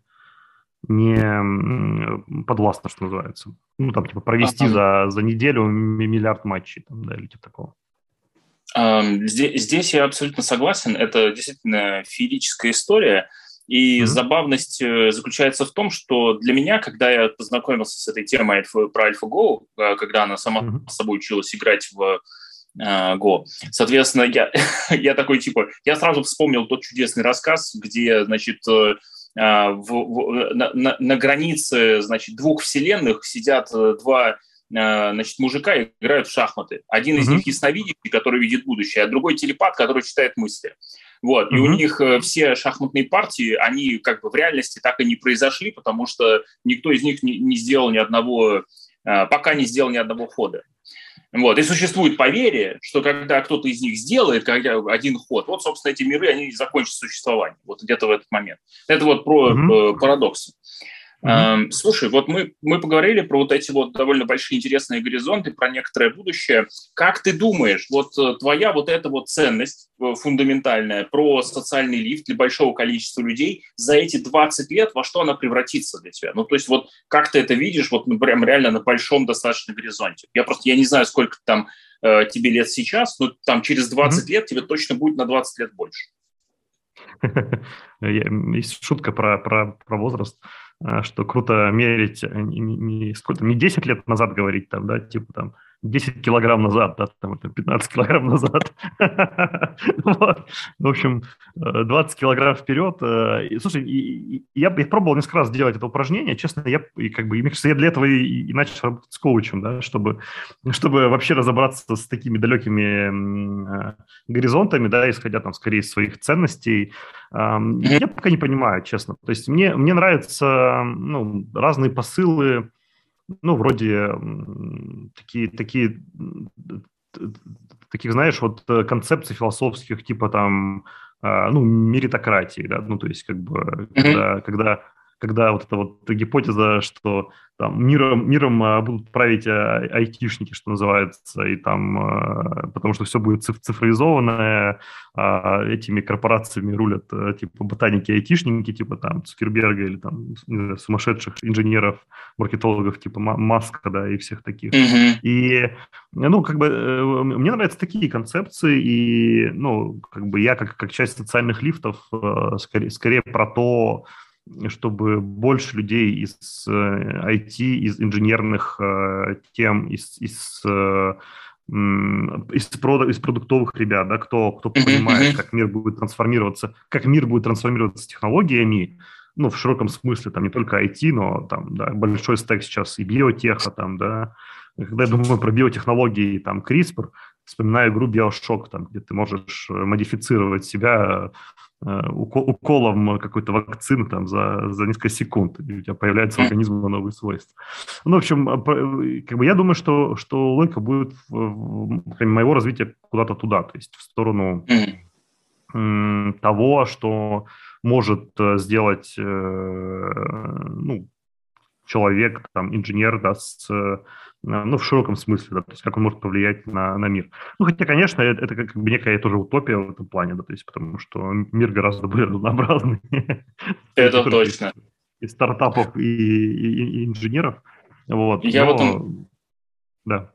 не подвластно, что называется. Ну, там, типа, провести а, за, за неделю миллиард матчей, там, да, или типа такого. Здесь, здесь я абсолютно согласен. Это действительно феерическая история. И mm-hmm. забавность э, заключается в том, что для меня, когда я познакомился с этой темой про AlphaGo, э, когда она сама mm-hmm. собой училась играть в Go. Соответственно, я, я такой, типа, я сразу вспомнил тот чудесный рассказ, где, значит, uh, в, в, на, на, на границе, значит, двух вселенных сидят два значит, мужика и играют в шахматы. Один из mm-hmm. них ясновидящий, который видит будущее, а другой телепат, который читает мысли. Вот, mm-hmm. и у них э, все шахматные партии, они как бы в реальности так и не произошли, потому что никто из них не, не сделал ни одного, пока не сделал ни одного хода. Вот. И существует поверье, что когда кто-то из них сделает когда один ход, вот, собственно, эти миры, они закончат существование. Вот где-то в этот момент. Это вот про mm-hmm. парадоксы. Mm-hmm. Слушай, вот мы, мы поговорили про вот эти вот довольно большие интересные горизонты, про некоторое будущее. Как ты думаешь, вот э, твоя вот эта вот ценность э, фундаментальная про социальный лифт для большого количества людей за эти 20 лет, во что она превратится для тебя? Ну, то есть вот как ты это видишь, вот ну, прям реально на большом достаточно горизонте? Я просто, я не знаю, сколько там э, тебе лет сейчас, но там через 20 mm-hmm. лет тебе точно будет на 20 лет больше. Есть шутка про, про, про возраст. А, что круто мерить э, не, не, сколько, не 10 лет назад говорить, там, да, типа там 10 килограмм назад, да, там, 15 килограмм назад. В общем, 20 э, килограмм вперед. Э, слушай, я, пробовал несколько раз делать это упражнение. Честно, я, и, как бы, мне кажется, я для этого и, начал работать с коучем, да, чтобы, чтобы вообще разобраться с такими далекими э, горизонтами, да, исходя там скорее из своих ценностей. Я пока не понимаю, честно. То есть мне, мне нравятся ну, разные посылы, ну, вроде такие, такие, таких, знаешь, вот э, концепций философских, типа там, а, ну, меритократии, да, ну, то есть как бы, mm-hmm. когда, когда когда вот эта вот гипотеза, что там миром, миром а, будут править а, айтишники, что называется, и там, а, потому что все будет цифровизованное, этими корпорациями рулят типа ботаники, айтишники, типа там Цукерберга или там знаю, сумасшедших инженеров, маркетологов типа Маска, да, и всех таких. Mm-hmm. И, ну, как бы, э, мне нравятся такие концепции, и, ну, как бы я как, как часть социальных лифтов э, скорее, скорее про то, чтобы больше людей из IT, э, из инженерных э, тем, из, из э, из, из продуктовых ребят, да, кто, кто понимает, как мир будет трансформироваться, как мир будет трансформироваться с технологиями, ну, в широком смысле, там, не только IT, но там, да, большой стек сейчас и биотеха, там, да. Когда я думаю про биотехнологии, там, CRISPR, вспоминаю игру Bioshock, там, где ты можешь модифицировать себя уколом какой-то вакцины там за, за несколько секунд, и у тебя появляется организм новые свойства. Ну, в общем, э, как бы я думаю, что, что логика будет в, в, моего развития куда-то туда, то есть в сторону того, что может э, сделать ну, человек, там, инженер, да, с ну, в широком смысле, да, то есть как он может повлиять на, на мир. Ну, хотя, конечно, это, это как бы некая тоже утопия в этом плане, да, то есть потому что мир гораздо более разнообразный. Это точно. И стартапов, и, и, и инженеров. Вот. Я Но... в этом... Да.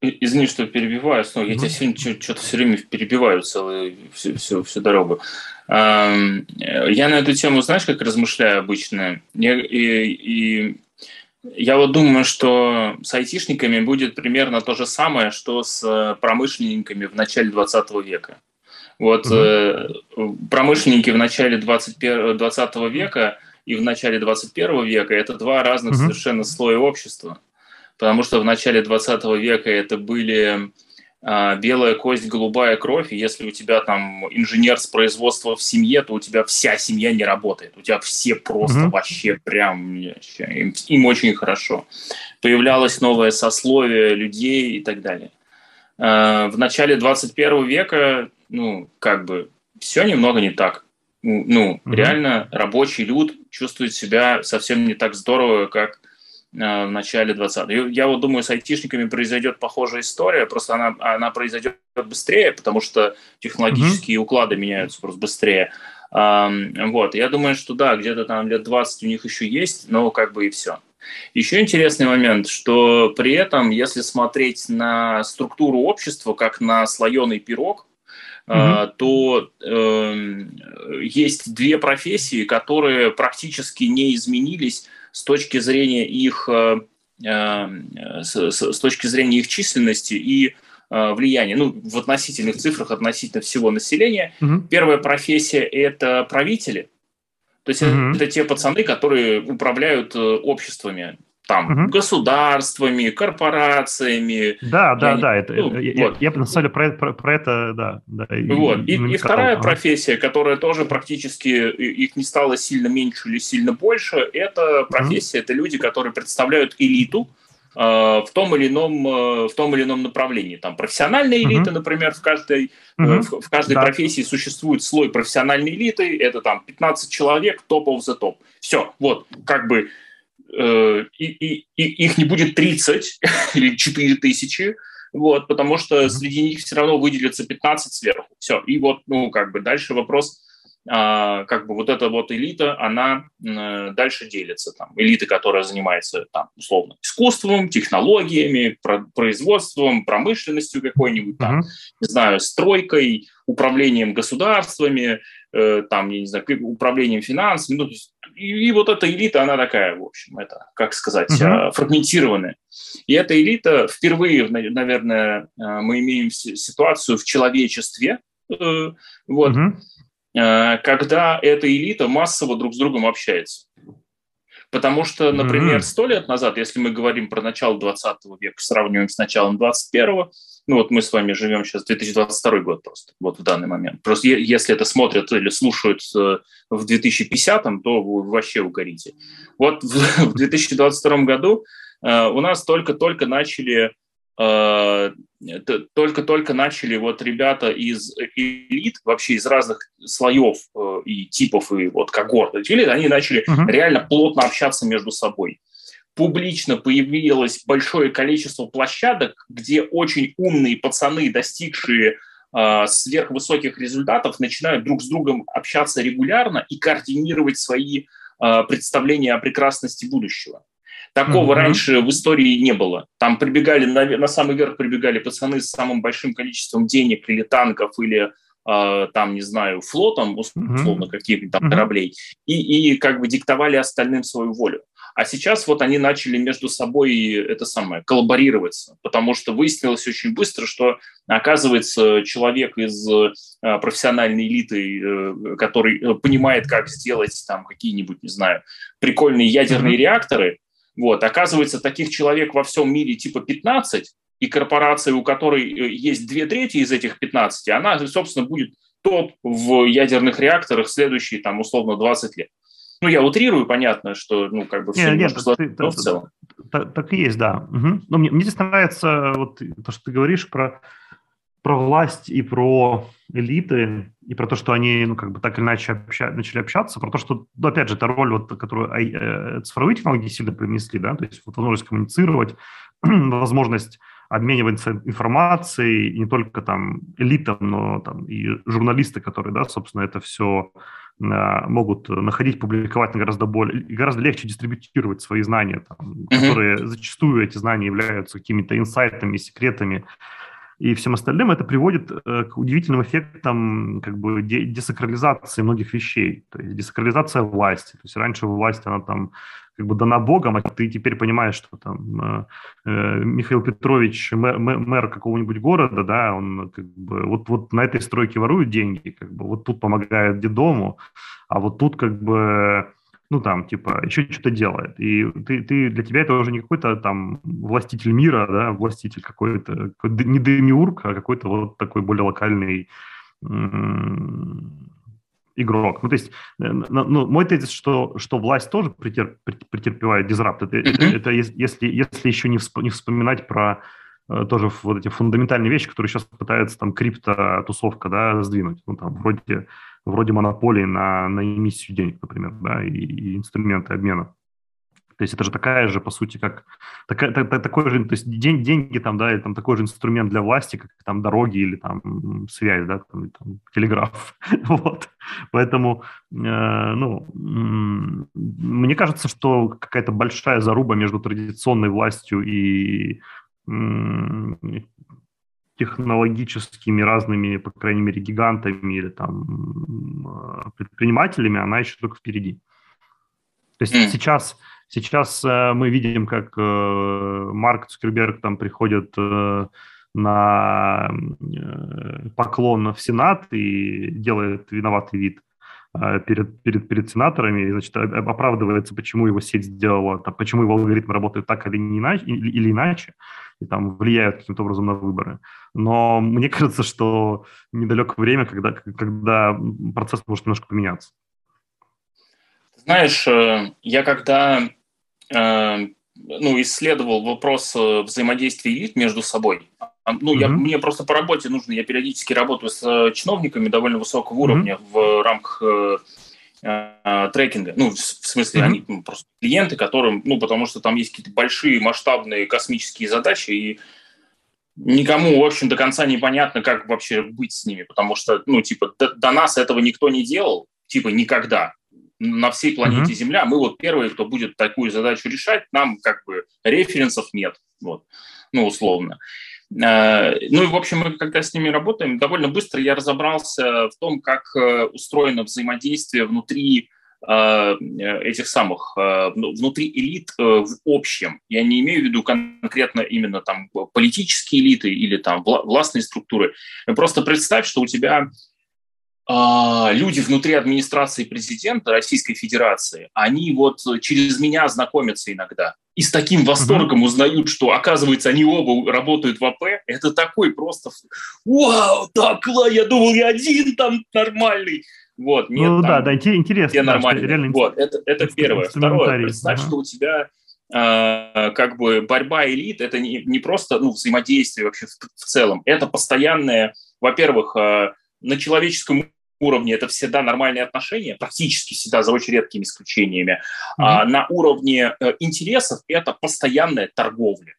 Извини, что перебиваю, снова. Я mm-hmm. тебя сегодня что-то все время перебиваю целую всю, всю, всю дорогу. Я на эту тему, знаешь, как размышляю обычно? Я, и, и я вот думаю, что с айтишниками будет примерно то же самое, что с э, промышленниками в начале 20 века. Вот э, промышленники в начале 21, 20 века и в начале 21 века – это два разных угу. совершенно слоя общества. Потому что в начале 20 века это были а, белая кость, голубая кровь, и если у тебя там инженер с производства в семье, то у тебя вся семья не работает. У тебя все просто mm-hmm. вообще прям им, им очень хорошо. Появлялось новое сословие людей и так далее. А, в начале 21 века, ну, как бы, все немного не так. Ну, mm-hmm. реально рабочий люд чувствует себя совсем не так здорово, как в начале 20-х. Я вот думаю, с айтишниками произойдет похожая история, просто она, она произойдет быстрее, потому что технологические mm-hmm. уклады меняются просто быстрее. Вот, я думаю, что да, где-то там лет 20 у них еще есть, но как бы и все. Еще интересный момент, что при этом, если смотреть на структуру общества как на слоеный пирог, mm-hmm. то э, есть две профессии, которые практически не изменились с точки зрения их, э, э, с, с точки зрения их численности и э, влияния, ну, в относительных цифрах относительно всего населения. Угу. Первая профессия – это правители. То есть угу. это те пацаны, которые управляют обществами там угу. государствами, корпорациями. Да, да, я, да. Это, ну, я, вот. я, я на самом деле про, про, про это, да. да вот. И, и, и вторая ага. профессия, которая тоже практически их не стало сильно меньше или сильно больше, это профессия, угу. это люди, которые представляют элиту э, в том или ином э, в том или ином направлении. Там профессиональная элита, угу. например, в каждой угу. э, в, в каждой да. профессии существует слой профессиональной элиты. Это там 15 человек, топ of the top. Все, вот как бы Э, и, и, и их не будет 30 или 4 тысячи, вот, потому что среди них все равно выделится 15 сверху. Все. И вот, ну, как бы дальше вопрос, а, как бы вот эта вот элита, она а, дальше делится. Там, элита, которая занимается, там, условно, искусством, технологиями, про- производством, промышленностью какой-нибудь, там, uh-huh. не знаю, стройкой, управлением государствами, э, там, я не знаю, управлением финансами, ну, и, и вот эта элита, она такая, в общем, это, как сказать, uh-huh. фрагментированная. И эта элита впервые, наверное, э, мы имеем ситуацию в человечестве, э, вот, uh-huh. когда эта элита массово друг с другом общается. Потому что, например, сто mm-hmm. лет назад, если мы говорим про начало 20 века, сравниваем с началом 21-го, ну вот мы с вами живем сейчас 2022 год просто, вот в данный момент. Просто если это смотрят или слушают э, в 2050-м, то вы вообще угорите. Вот в 2022 году э, у нас только-только начали только-только начали вот ребята из элит, вообще из разных слоев и типов, и вот когорт элит, они начали uh-huh. реально плотно общаться между собой публично появилось большое количество площадок, где очень умные пацаны, достигшие э, сверхвысоких результатов, начинают друг с другом общаться регулярно и координировать свои э, представления о прекрасности будущего. Такого mm-hmm. раньше в истории не было. Там прибегали, на, на самый верх прибегали пацаны с самым большим количеством денег или танков, или э, там, не знаю, флотом, условно, mm-hmm. каких-то там кораблей, и, и как бы диктовали остальным свою волю. А сейчас вот они начали между собой это самое коллаборироваться, потому что выяснилось очень быстро, что оказывается человек из э, профессиональной элиты, э, который э, понимает, как сделать там какие-нибудь, не знаю, прикольные ядерные mm-hmm. реакторы, вот, оказывается, таких человек во всем мире типа 15, и корпорация, у которой есть две трети из этих 15, она, собственно, будет топ в ядерных реакторах следующие, там, условно, 20 лет. Ну, я утрирую, понятно, что, ну, как бы все нет, нет, сложно, но в целом. Так, так и есть, да. Угу. Но мне, мне здесь нравится вот то, что ты говоришь про, про власть и про элиты, и про то, что они, ну, как бы так или иначе обща, начали общаться, про то, что, ну, опять же, это роль, вот, которую э, цифровые технологии сильно принесли, да, то есть вот возможность коммуницировать, возможность обмениваться информацией, и не только там элитам, но там и журналисты, которые, да, собственно, это все а, могут находить, публиковать гораздо более, гораздо легче дистрибутировать свои знания, там, mm-hmm. которые зачастую эти знания являются какими-то инсайтами, секретами и всем остальным, это приводит э, к удивительным эффектам как бы десакрализации многих вещей, то есть десакрализация власти. То есть раньше власть, она там как бы дана Богом, а ты теперь понимаешь, что там э, э Михаил Петрович, мэр, мэр какого-нибудь города, да, он как бы вот, вот на этой стройке воруют деньги, как бы вот тут помогает дедому, а вот тут как бы ну, там, типа, еще что-то делает. И ты, ты, для тебя это уже не какой-то там властитель мира, да, властитель какой-то, не демиург, а какой-то вот такой более локальный игрок. Ну, то есть, э, ну, мой тезис, что, что власть тоже претерп, претерпевает дизрапт. Это, это, это если, если еще не, всп, не вспоминать про э, тоже вот эти фундаментальные вещи, которые сейчас пытается там крипто-тусовка, да, сдвинуть. Ну, там, вроде, вроде монополии на, на эмиссию денег, например, да, и, и инструменты обмена. То есть это же такая же, по сути, как такая, так, такой же, то есть день, деньги там, да, или там такой же инструмент для власти, как там дороги или там связь, да, там, там телеграф, вот. Поэтому, э, ну, мне кажется, что какая-то большая заруба между традиционной властью и технологическими разными, по крайней мере, гигантами или там предпринимателями, она еще только впереди. То есть mm. сейчас Сейчас э, мы видим, как э, Марк Цукерберг там приходит э, на поклон в Сенат и делает виноватый вид перед, перед, перед сенаторами, и, значит, оправдывается, почему его сеть сделала, там, почему его алгоритмы работают так или, не иначе, или, или иначе, и там влияют каким-то образом на выборы. Но мне кажется, что недалеко время, когда, когда процесс может немножко поменяться. Знаешь, э, я когда Эм, ну, исследовал вопрос э, взаимодействия элит между собой. А, ну, mm-hmm. я, мне просто по работе нужно, я периодически работаю с э, чиновниками довольно высокого уровня mm-hmm. в рамках э, э, трекинга. Ну, в, смысле, mm-hmm. они ну, просто клиенты, которым, ну, потому что там есть какие-то большие масштабные космические задачи, и никому, в общем, до конца непонятно, как вообще быть с ними, потому что, ну, типа, до, до нас этого никто не делал, типа, никогда на всей планете mm-hmm. Земля. Мы вот первые, кто будет такую задачу решать, нам как бы референсов нет, вот, ну, условно. Ну и, в общем, мы когда с ними работаем, довольно быстро я разобрался в том, как э, устроено взаимодействие внутри э, этих самых, ну, внутри элит в общем. Я не имею в виду конкретно именно там политические элиты или там властные структуры. Просто представь, что у тебя люди внутри администрации президента Российской Федерации, они вот через меня знакомятся иногда. И с таким восторгом узнают, что, оказывается, они оба работают в АП. Это такой просто... Вау, так, я думал, я один там нормальный. Вот, нет, ну там, да, да, интересно. Я нормальный. Реально вот, это, это первое. Второе, представь, ага. что у тебя э, как бы борьба элит, это не, не просто ну, взаимодействие вообще в, в целом, это постоянное, во-первых, э, на человеческом уровне это всегда нормальные отношения, практически всегда, за очень редкими исключениями. Mm-hmm. А на уровне э, интересов это постоянная торговля.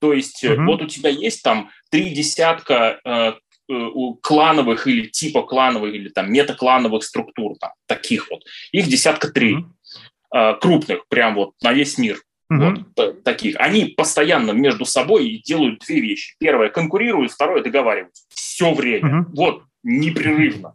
То есть mm-hmm. вот у тебя есть там три десятка э, э, клановых или типа клановых или там метаклановых структур, там, таких вот. Их десятка три mm-hmm. э, крупных, прям вот на весь мир. Mm-hmm. Вот, таких. Они постоянно между собой делают две вещи. Первое конкурируют, второе договариваются. Все время. Mm-hmm. Вот, непрерывно.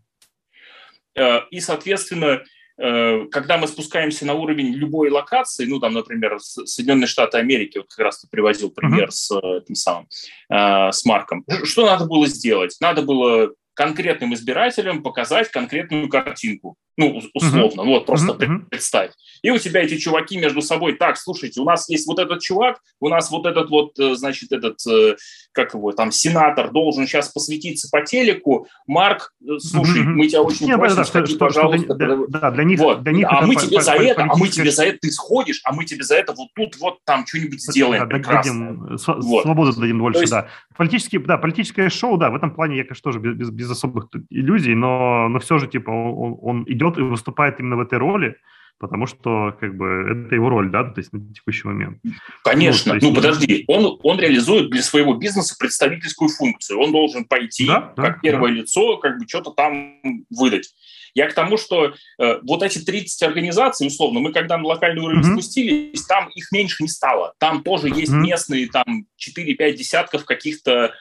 Э, и, соответственно, э, когда мы спускаемся на уровень любой локации, ну, там, например, Соединенные Штаты Америки, вот как раз ты привозил пример mm-hmm. с этим самым, э, с Марком, что надо было сделать? Надо было конкретным избирателям показать конкретную картинку. Ну, условно, uh-huh. вот просто uh-huh. представь. И у тебя эти чуваки между собой, так, слушайте, у нас есть вот этот чувак, у нас вот этот вот, э, значит, этот, э, как его там, сенатор должен сейчас посвятиться по телеку. Марк, э, слушай, uh-huh. мы тебя очень Нет, просим, да, сходи, что, пожалуйста. Что, да, да, для них, вот. для них а мы тебе за это, а мы тебе за это, ты сходишь, а мы тебе за это вот тут вот там что-нибудь сделаем да, Дадим, вот. Свободу дадим больше, есть... да. Политический, да. Политическое шоу, да, в этом плане я, конечно, тоже без, без, без особых иллюзий, но, но все же, типа, он, он идет идет и выступает именно в этой роли, потому что как бы это его роль, да, то есть на текущий момент. Конечно. Ну, есть, ну подожди, он, он реализует для своего бизнеса представительскую функцию. Он должен пойти да, как да, первое да. лицо, как бы что-то там выдать. Я к тому, что э, вот эти 30 организаций, условно, мы когда на локальный уровень mm-hmm. спустились, там их меньше не стало. Там тоже есть mm-hmm. местные, там 4-5 десятков каких-то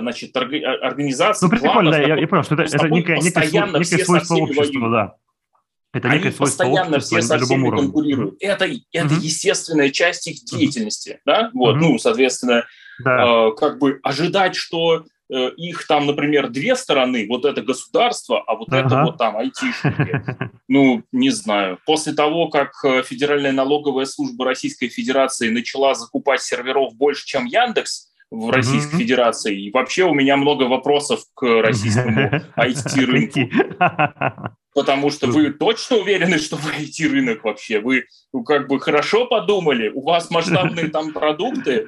значит, организаций. Ну, прикольно, да, я, я понял, что это, это некое, некое, некое свойство общества, да. Это Они постоянно все со всеми конкурируют. Это, это mm-hmm. естественная часть их деятельности, mm-hmm. да? Вот, mm-hmm. ну, соответственно, да. э, как бы ожидать, что э, их там, например, две стороны, вот это государство, а вот ага. это вот там айтишники. Ну, не знаю. После того, как э, Федеральная налоговая служба Российской Федерации начала закупать серверов больше, чем Яндекс, в Российской mm-hmm. Федерации. И вообще у меня много вопросов к российскому IT-рынку. Потому что вы точно уверены, что вы IT-рынок вообще? Вы ну, как бы хорошо подумали? У вас масштабные там продукты?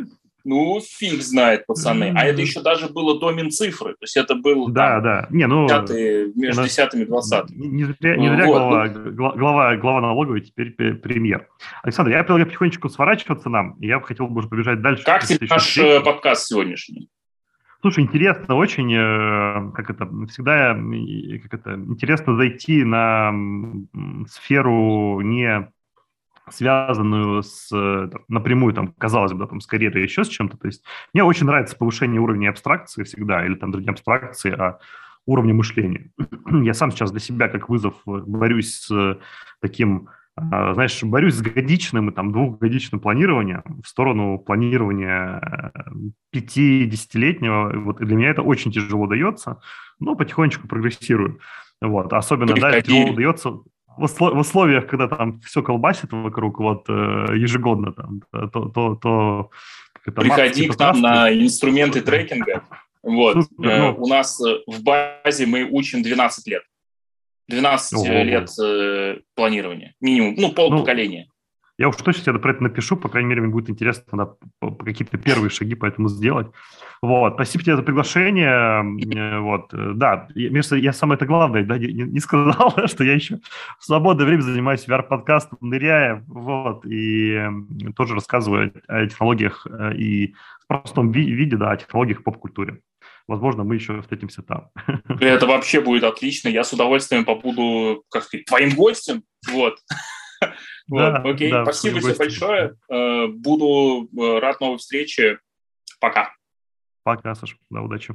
Ну, фиг знает, пацаны. А это еще даже было до Минцифры. То есть это был да, там, да. Не, ну, десятые, между десятым и двадцатым. Не зря, не зря вот. глава, глава, глава налоговой теперь премьер. Александр, я предлагаю потихонечку сворачиваться нам, я бы хотел уже побежать дальше. Как тебе наш э, подкаст сегодняшний? Слушай, интересно очень, э, как это, всегда как это, интересно зайти на сферу не связанную с, напрямую, там, казалось бы, там, с карьерой еще с чем-то. То есть мне очень нравится повышение уровня абстракции всегда, или там, не абстракции, а уровня мышления. Я сам сейчас для себя как вызов борюсь с таким, а, знаешь, борюсь с годичным и там двухгодичным планированием в сторону планирования пяти-десятилетнего. Вот для меня это очень тяжело дается, но потихонечку прогрессирую. Вот. Особенно, да, тяжело дается в условиях, когда там все колбасит вокруг вот э, ежегодно, там, то, то, то это Приходи к нам на инструменты трекинга. Вот. Супер, э, ну... У нас э, в базе мы учим 12 лет. 12 Ого. лет планирования. Минимум. Ну, полпоколения. Ну, я уж точно тебе про это напишу, по крайней мере, мне будет интересно да, какие-то первые шаги по этому сделать. Вот, спасибо тебе за приглашение. Э, вот, э, да, мне я самое это главное, да, не, не сказал, что я еще в свободное время занимаюсь VR-подкастом, ныряя, вот, и тоже рассказываю о технологиях э, и в простом виде, да, о технологиях поп-культуре. Возможно, мы еще встретимся там. Это вообще будет отлично. Я с удовольствием побуду, как сказать, твоим гостем. Вот. Вот, окей, да, спасибо тебе большое. Э, буду э, рад новой встрече. Пока. Пока, Саша. Да, удачи.